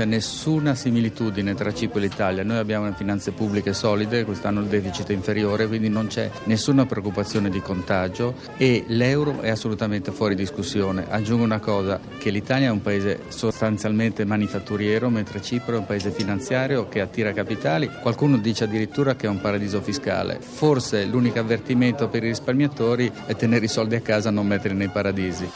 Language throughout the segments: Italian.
C'è nessuna similitudine tra Cipro e l'Italia. Noi abbiamo finanze pubbliche solide, quest'anno il deficit è inferiore, quindi non c'è nessuna preoccupazione di contagio e l'euro è assolutamente fuori discussione. Aggiungo una cosa, che l'Italia è un paese sostanzialmente manifatturiero, mentre Cipro è un paese finanziario che attira capitali. Qualcuno dice addirittura che è un paradiso fiscale. Forse l'unico avvertimento per i risparmiatori è tenere i soldi a casa e non metterli nei paradisi.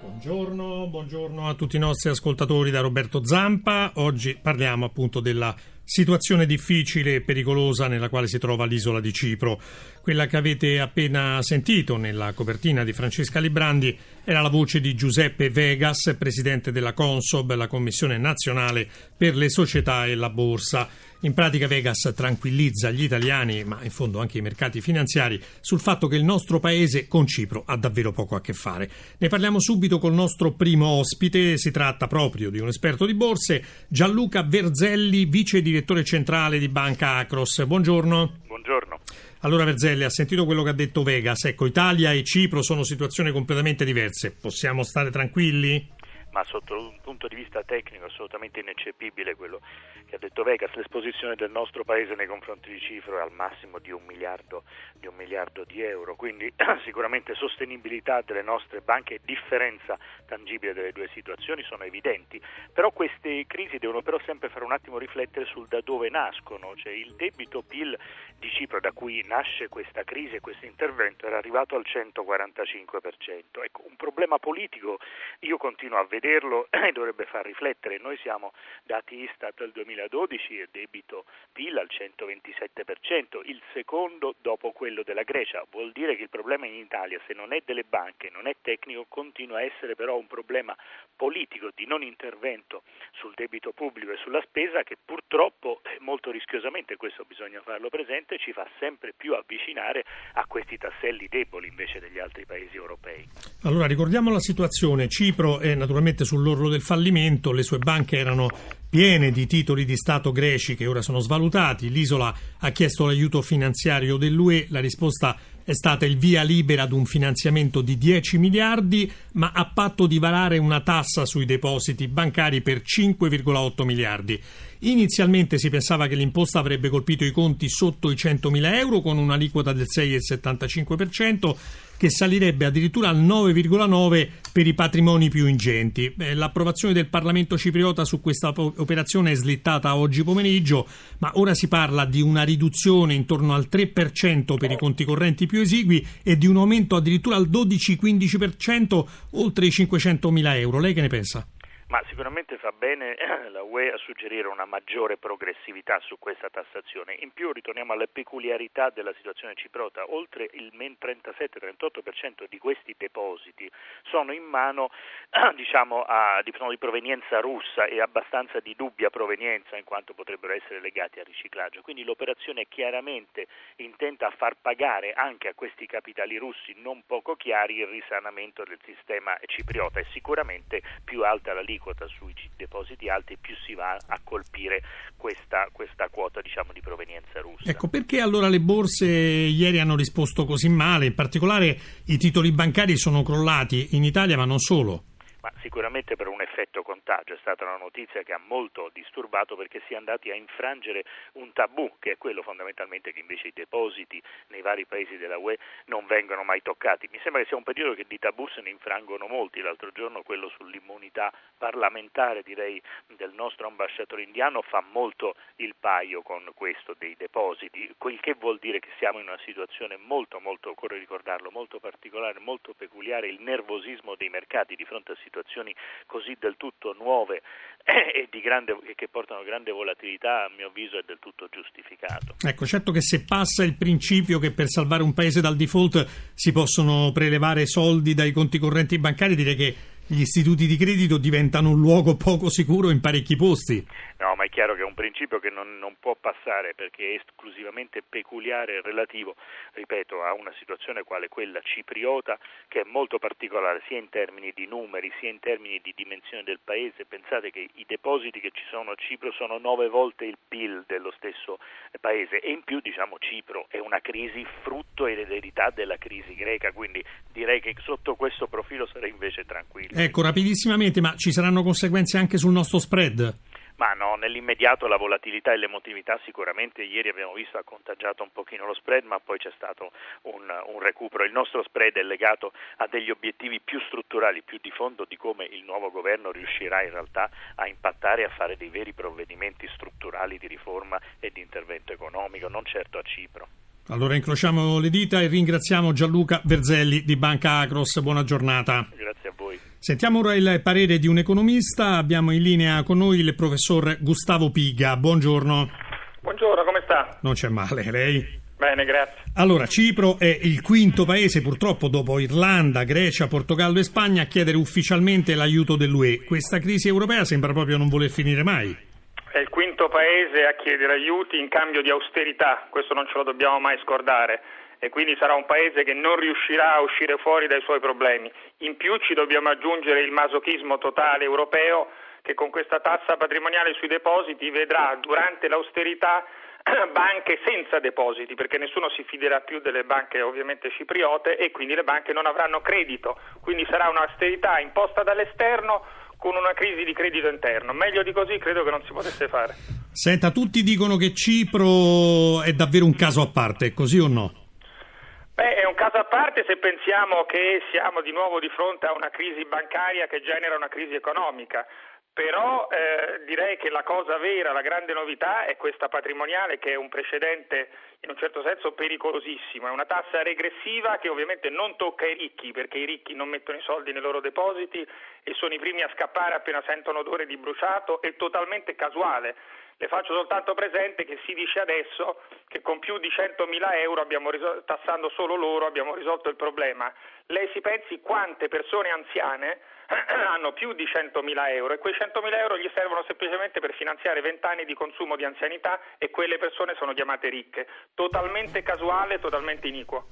Buongiorno, buongiorno a tutti i nostri ascoltatori da Roberto Zampa. Oggi parliamo appunto della situazione difficile e pericolosa nella quale si trova l'isola di Cipro. Quella che avete appena sentito nella copertina di Francesca Librandi era la voce di Giuseppe Vegas, presidente della Consob, la Commissione nazionale per le società e la borsa. In pratica Vegas tranquillizza gli italiani, ma in fondo anche i mercati finanziari, sul fatto che il nostro paese con Cipro ha davvero poco a che fare. Ne parliamo subito col nostro primo ospite, si tratta proprio di un esperto di borse, Gianluca Verzelli, vice direttore centrale di Banca Acros. Buongiorno. Buongiorno. Allora Verzelli, ha sentito quello che ha detto Vegas. Ecco, Italia e Cipro sono situazioni completamente diverse. Possiamo stare tranquilli? Ma sotto un punto di vista tecnico assolutamente ineccepibile quello che ha detto Vegas, l'esposizione del nostro paese nei confronti di Cipro è al massimo di un miliardo di, un miliardo di euro, quindi sicuramente sostenibilità delle nostre banche e differenza tangibile delle due situazioni sono evidenti, però queste crisi devono però sempre fare un attimo riflettere sul da dove nascono, cioè il debito PIL di Cipro da cui nasce questa crisi e questo intervento era arrivato al 145%. Ecco, un problema politico io continuo a vedere vederlo dovrebbe far riflettere. Noi siamo dati Istat del 2012 e debito PIL al 127%, il secondo dopo quello della Grecia. Vuol dire che il problema in Italia, se non è delle banche, non è tecnico, continua a essere però un problema politico di non intervento sul debito pubblico e sulla spesa che purtroppo molto rischiosamente, questo bisogna farlo presente, ci fa sempre più avvicinare a questi tasselli deboli invece degli altri paesi europei. Allora ricordiamo la situazione, Cipro è naturalmente praticamente sull'orlo del fallimento, le sue banche erano piene di titoli di Stato greci che ora sono svalutati, l'isola ha chiesto l'aiuto finanziario dell'UE, la risposta è stata il via libera ad un finanziamento di 10 miliardi, ma a patto di varare una tassa sui depositi bancari per 5,8 miliardi. Inizialmente si pensava che l'imposta avrebbe colpito i conti sotto i 100.000 euro con un'aliquota del 6,75%, che salirebbe addirittura al 9,9% per i patrimoni più ingenti. L'approvazione del Parlamento cipriota su questa operazione è slittata oggi pomeriggio, ma ora si parla di una riduzione intorno al 3% per i conti correnti più esigui e di un aumento addirittura al 12-15% oltre i 500.000 euro. Lei che ne pensa? Ma sicuramente fa bene la UE a suggerire una maggiore progressività su questa tassazione. In più ritorniamo alle peculiarità della situazione ciprota. Oltre il 37-38% di questi depositi sono in mano diciamo, a, di, di provenienza russa e abbastanza di dubbia provenienza in quanto potrebbero essere legati al riciclaggio. Quindi l'operazione chiaramente intenta a far pagare anche a questi capitali russi non poco chiari il risanamento del sistema cipriota e sicuramente più alta la l'aliquota sui depositi alti più si va a colpire questa, questa quota diciamo, di provenienza russa. Ecco, perché allora le borse ieri hanno risposto così male? In particolare i titoli bancari sono crollati in Italia ma non solo ma sicuramente per un effetto contagio. È stata una notizia che ha molto disturbato perché si è andati a infrangere un tabù, che è quello fondamentalmente che invece i depositi nei vari paesi della UE non vengono mai toccati. Mi sembra che sia un periodo che di tabù se ne infrangono molti. L'altro giorno quello sull'immunità parlamentare, direi, del nostro ambasciatore indiano fa molto il paio con questo dei depositi, quel che vuol dire che siamo in una situazione molto, molto, occorre ricordarlo, molto particolare, molto peculiare, il nervosismo dei mercati di fronte a situazioni situazioni così del tutto nuove e grande, che portano grande volatilità, a mio avviso è del tutto giustificato. Ecco, certo che se passa il principio che per salvare un paese dal default si possono prelevare soldi dai conti correnti bancari, direi che gli istituti di credito diventano un luogo poco sicuro in parecchi posti. No, ma chiaro che è un principio che non, non può passare perché è esclusivamente peculiare e relativo, ripeto, a una situazione quale quella cipriota che è molto particolare sia in termini di numeri sia in termini di dimensione del paese. Pensate che i depositi che ci sono a Cipro sono nove volte il PIL dello stesso paese e in più diciamo Cipro è una crisi frutto ed eredità della crisi greca, quindi direi che sotto questo profilo sarei invece tranquillo. Ecco, rapidissimamente, ma ci saranno conseguenze anche sul nostro spread? Ma no, nell'immediato la volatilità e l'emotività sicuramente ieri abbiamo visto ha contagiato un pochino lo spread, ma poi c'è stato un, un, recupero. Il nostro spread è legato a degli obiettivi più strutturali, più di fondo di come il nuovo governo riuscirà in realtà a impattare e a fare dei veri provvedimenti strutturali di riforma e di intervento economico, non certo a Cipro. Allora incrociamo le dita e ringraziamo Gianluca Verzelli di Banca Acros. Buona giornata. Sentiamo ora il parere di un economista. Abbiamo in linea con noi il professor Gustavo Piga. Buongiorno. Buongiorno, come sta? Non c'è male, lei? Bene, grazie. Allora, Cipro è il quinto paese, purtroppo, dopo Irlanda, Grecia, Portogallo e Spagna, a chiedere ufficialmente l'aiuto dell'UE. Questa crisi europea sembra proprio non voler finire mai. È il quinto paese a chiedere aiuti in cambio di austerità, questo non ce lo dobbiamo mai scordare e quindi sarà un paese che non riuscirà a uscire fuori dai suoi problemi. In più ci dobbiamo aggiungere il masochismo totale europeo che con questa tassa patrimoniale sui depositi vedrà durante l'austerità banche senza depositi perché nessuno si fiderà più delle banche ovviamente cipriote e quindi le banche non avranno credito, quindi sarà un'austerità imposta dall'esterno con una crisi di credito interno. Meglio di così credo che non si potesse fare. Senta, tutti dicono che Cipro è davvero un caso a parte, è così o no? Un caso a parte se pensiamo che siamo di nuovo di fronte a una crisi bancaria che genera una crisi economica. Però eh, direi che la cosa vera, la grande novità è questa patrimoniale che è un precedente in un certo senso pericolosissimo, è una tassa regressiva che ovviamente non tocca i ricchi perché i ricchi non mettono i soldi nei loro depositi e sono i primi a scappare appena sentono odore di bruciato, è totalmente casuale le faccio soltanto presente che si dice adesso che con più di 100.000 euro, risol- tassando solo loro, abbiamo risolto il problema. Lei si pensi quante persone anziane hanno più di 100.000 euro e quei 100.000 euro gli servono semplicemente per finanziare 20 anni di consumo di anzianità e quelle persone sono chiamate ricche. Totalmente casuale, totalmente iniquo.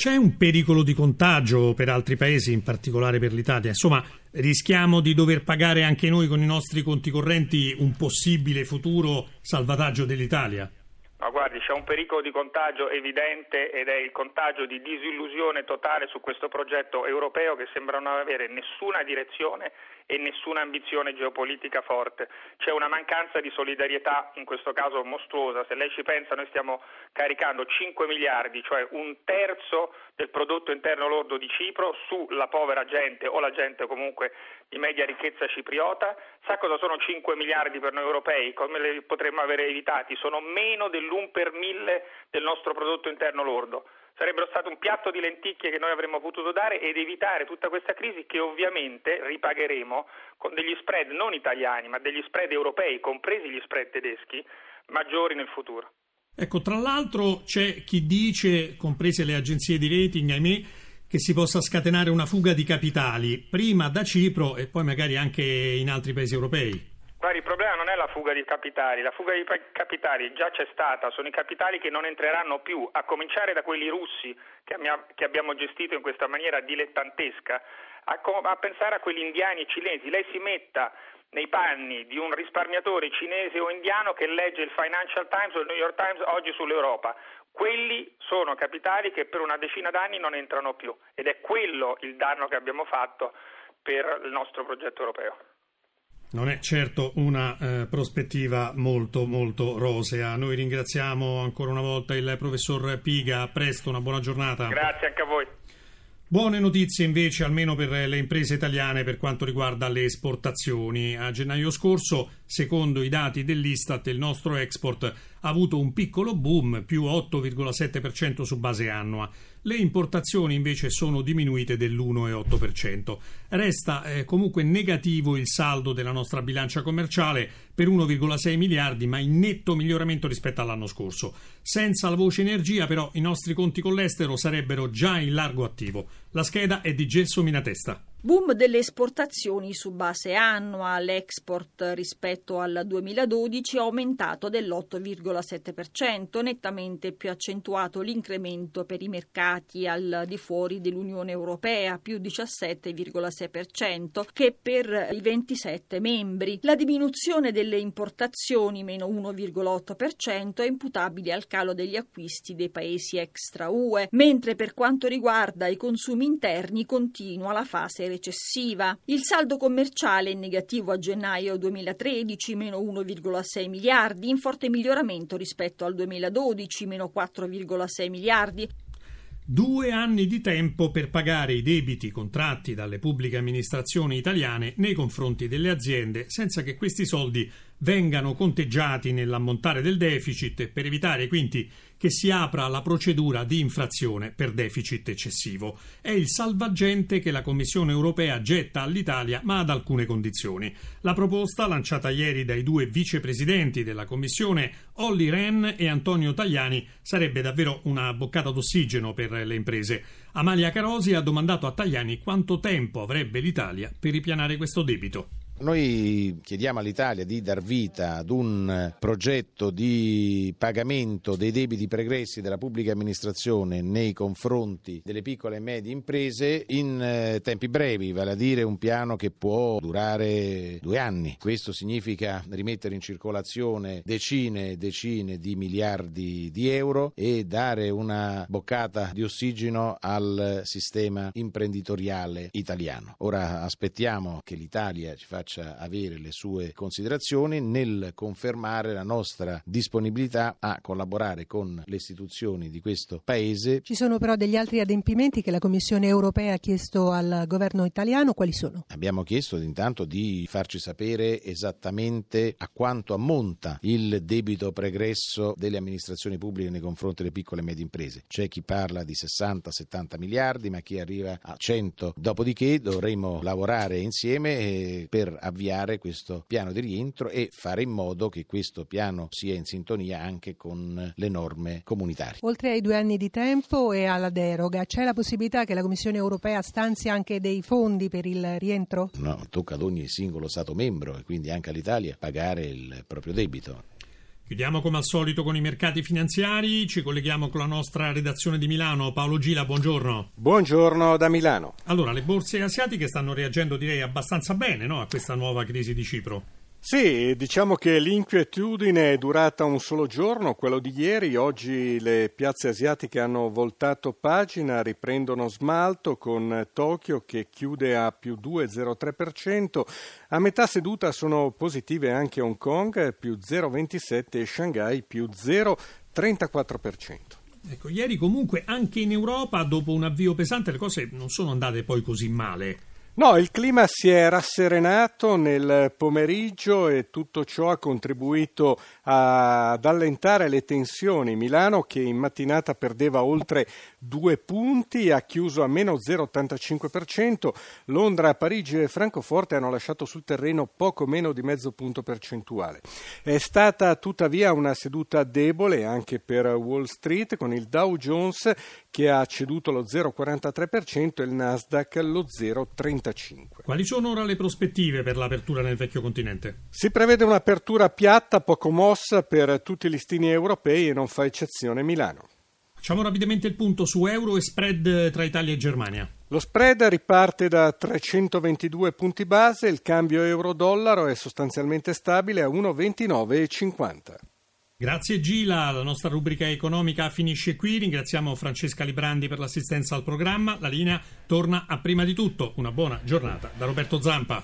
C'è un pericolo di contagio per altri paesi, in particolare per l'Italia? Insomma, rischiamo di dover pagare anche noi con i nostri conti correnti un possibile futuro salvataggio dell'Italia? Ma guardi, c'è un pericolo di contagio evidente ed è il contagio di disillusione totale su questo progetto europeo che sembra non avere nessuna direzione e nessuna ambizione geopolitica forte. C'è una mancanza di solidarietà, in questo caso mostruosa. Se lei ci pensa, noi stiamo caricando 5 miliardi, cioè un terzo del prodotto interno lordo di Cipro, sulla povera gente o la gente comunque di media ricchezza cipriota. Sa cosa sono 5 miliardi per noi europei? Come li potremmo avere evitati? Sono meno dell'1 per mille del nostro prodotto interno lordo sarebbero stato un piatto di lenticchie che noi avremmo potuto dare ed evitare tutta questa crisi che ovviamente ripagheremo con degli spread non italiani ma degli spread europei, compresi gli spread tedeschi, maggiori nel futuro. Ecco, tra l'altro c'è chi dice, comprese le agenzie di rating, ahimè, che si possa scatenare una fuga di capitali, prima da Cipro e poi magari anche in altri paesi europei. Guardi, il problema non è la fuga di capitali, la fuga di capitali già c'è stata, sono i capitali che non entreranno più, a cominciare da quelli russi che, abbiamo gestito in questa maniera dilettantesca, a, pensare a quelli indiani e cinesi. Lei si metta nei panni di un risparmiatore cinese o indiano che legge il Financial Times o il New York Times oggi sull'Europa. Quelli sono capitali che per una decina d'anni non entrano più ed è quello il danno che abbiamo fatto per il nostro progetto europeo. Non è certo una eh, prospettiva molto molto rosea. Noi ringraziamo ancora una volta il professor Piga. A presto, una buona giornata. Grazie anche a voi. Buone notizie invece almeno per le imprese italiane per quanto riguarda le esportazioni. A gennaio scorso, secondo i dati dell'Istat, il nostro export ha avuto un piccolo boom, più 8,7% su base annua. Le importazioni invece sono diminuite dell'1,8%. Resta eh, comunque negativo il saldo della nostra bilancia commerciale per 1,6 miliardi, ma in netto miglioramento rispetto all'anno scorso. Senza la voce energia, però, i nostri conti con l'estero sarebbero già in largo attivo. La scheda è di Gelso Minatesta. Boom delle esportazioni su base annua, l'export rispetto al 2012 è aumentato dell'8,7%, nettamente più accentuato l'incremento per i mercati al di fuori dell'Unione Europea, più 17,6%, che per i 27 membri. La diminuzione delle importazioni, meno 1,8%, è imputabile al calo degli acquisti dei paesi extra UE, mentre per quanto riguarda i consumi interni continua la fase recessiva. Il saldo commerciale è negativo a gennaio 2013, meno 1,6 miliardi, in forte miglioramento rispetto al 2012, meno 4,6 miliardi. Due anni di tempo per pagare i debiti contratti dalle pubbliche amministrazioni italiane nei confronti delle aziende senza che questi soldi vengano conteggiati nell'ammontare del deficit per evitare quindi che si apra la procedura di infrazione per deficit eccessivo. È il salvagente che la Commissione europea getta all'Italia, ma ad alcune condizioni. La proposta, lanciata ieri dai due vicepresidenti della Commissione, Olli Rehn e Antonio Tajani, sarebbe davvero una boccata d'ossigeno per le imprese. Amalia Carosi ha domandato a Tajani quanto tempo avrebbe l'Italia per ripianare questo debito. Noi chiediamo all'Italia di dar vita ad un progetto di pagamento dei debiti pregressi della pubblica amministrazione nei confronti delle piccole e medie imprese in eh, tempi brevi, vale a dire un piano che può durare due anni. Questo significa rimettere in circolazione decine e decine di miliardi di euro e dare una boccata di ossigeno al sistema imprenditoriale italiano. Ora aspettiamo che l'Italia ci faccia faccia avere le sue considerazioni nel confermare la nostra disponibilità a collaborare con le istituzioni di questo Paese. Ci sono però degli altri adempimenti che la Commissione europea ha chiesto al governo italiano, quali sono? Abbiamo chiesto intanto di farci sapere esattamente a quanto ammonta il debito pregresso delle amministrazioni pubbliche nei confronti delle piccole e medie imprese. C'è chi parla di 60-70 miliardi, ma chi arriva a 100. Dopodiché dovremo lavorare insieme eh, per avviare questo piano di rientro e fare in modo che questo piano sia in sintonia anche con le norme comunitarie. Oltre ai due anni di tempo e alla deroga, c'è la possibilità che la Commissione europea stanzi anche dei fondi per il rientro? No, tocca ad ogni singolo Stato membro e quindi anche all'Italia pagare il proprio debito. Chiudiamo come al solito con i mercati finanziari, ci colleghiamo con la nostra redazione di Milano. Paolo Gila, buongiorno. Buongiorno da Milano. Allora, le borse asiatiche stanno reagendo direi abbastanza bene no, a questa nuova crisi di Cipro. Sì, diciamo che l'inquietudine è durata un solo giorno, quello di ieri. Oggi le piazze asiatiche hanno voltato pagina, riprendono smalto con Tokyo che chiude a più 2,03%. A metà seduta sono positive anche Hong Kong, più 0,27% e Shanghai più 0,34%. Ecco, ieri comunque anche in Europa, dopo un avvio pesante, le cose non sono andate poi così male. No, il clima si è rasserenato nel pomeriggio e tutto ciò ha contribuito ad allentare le tensioni. Milano, che in mattinata perdeva oltre due punti, ha chiuso a meno 0,85%. Londra, Parigi e Francoforte hanno lasciato sul terreno poco meno di mezzo punto percentuale. È stata tuttavia una seduta debole anche per Wall Street, con il Dow Jones che ha ceduto lo 0,43% e il Nasdaq lo 0,35%. 35. Quali sono ora le prospettive per l'apertura nel vecchio continente? Si prevede un'apertura piatta, poco mossa per tutti i listini europei e non fa eccezione Milano. Facciamo rapidamente il punto su euro e spread tra Italia e Germania. Lo spread riparte da 322 punti base, il cambio euro-dollaro è sostanzialmente stabile a 1,2950. Grazie Gila, la nostra rubrica economica finisce qui, ringraziamo Francesca Librandi per l'assistenza al programma, la linea torna a prima di tutto, una buona giornata da Roberto Zampa.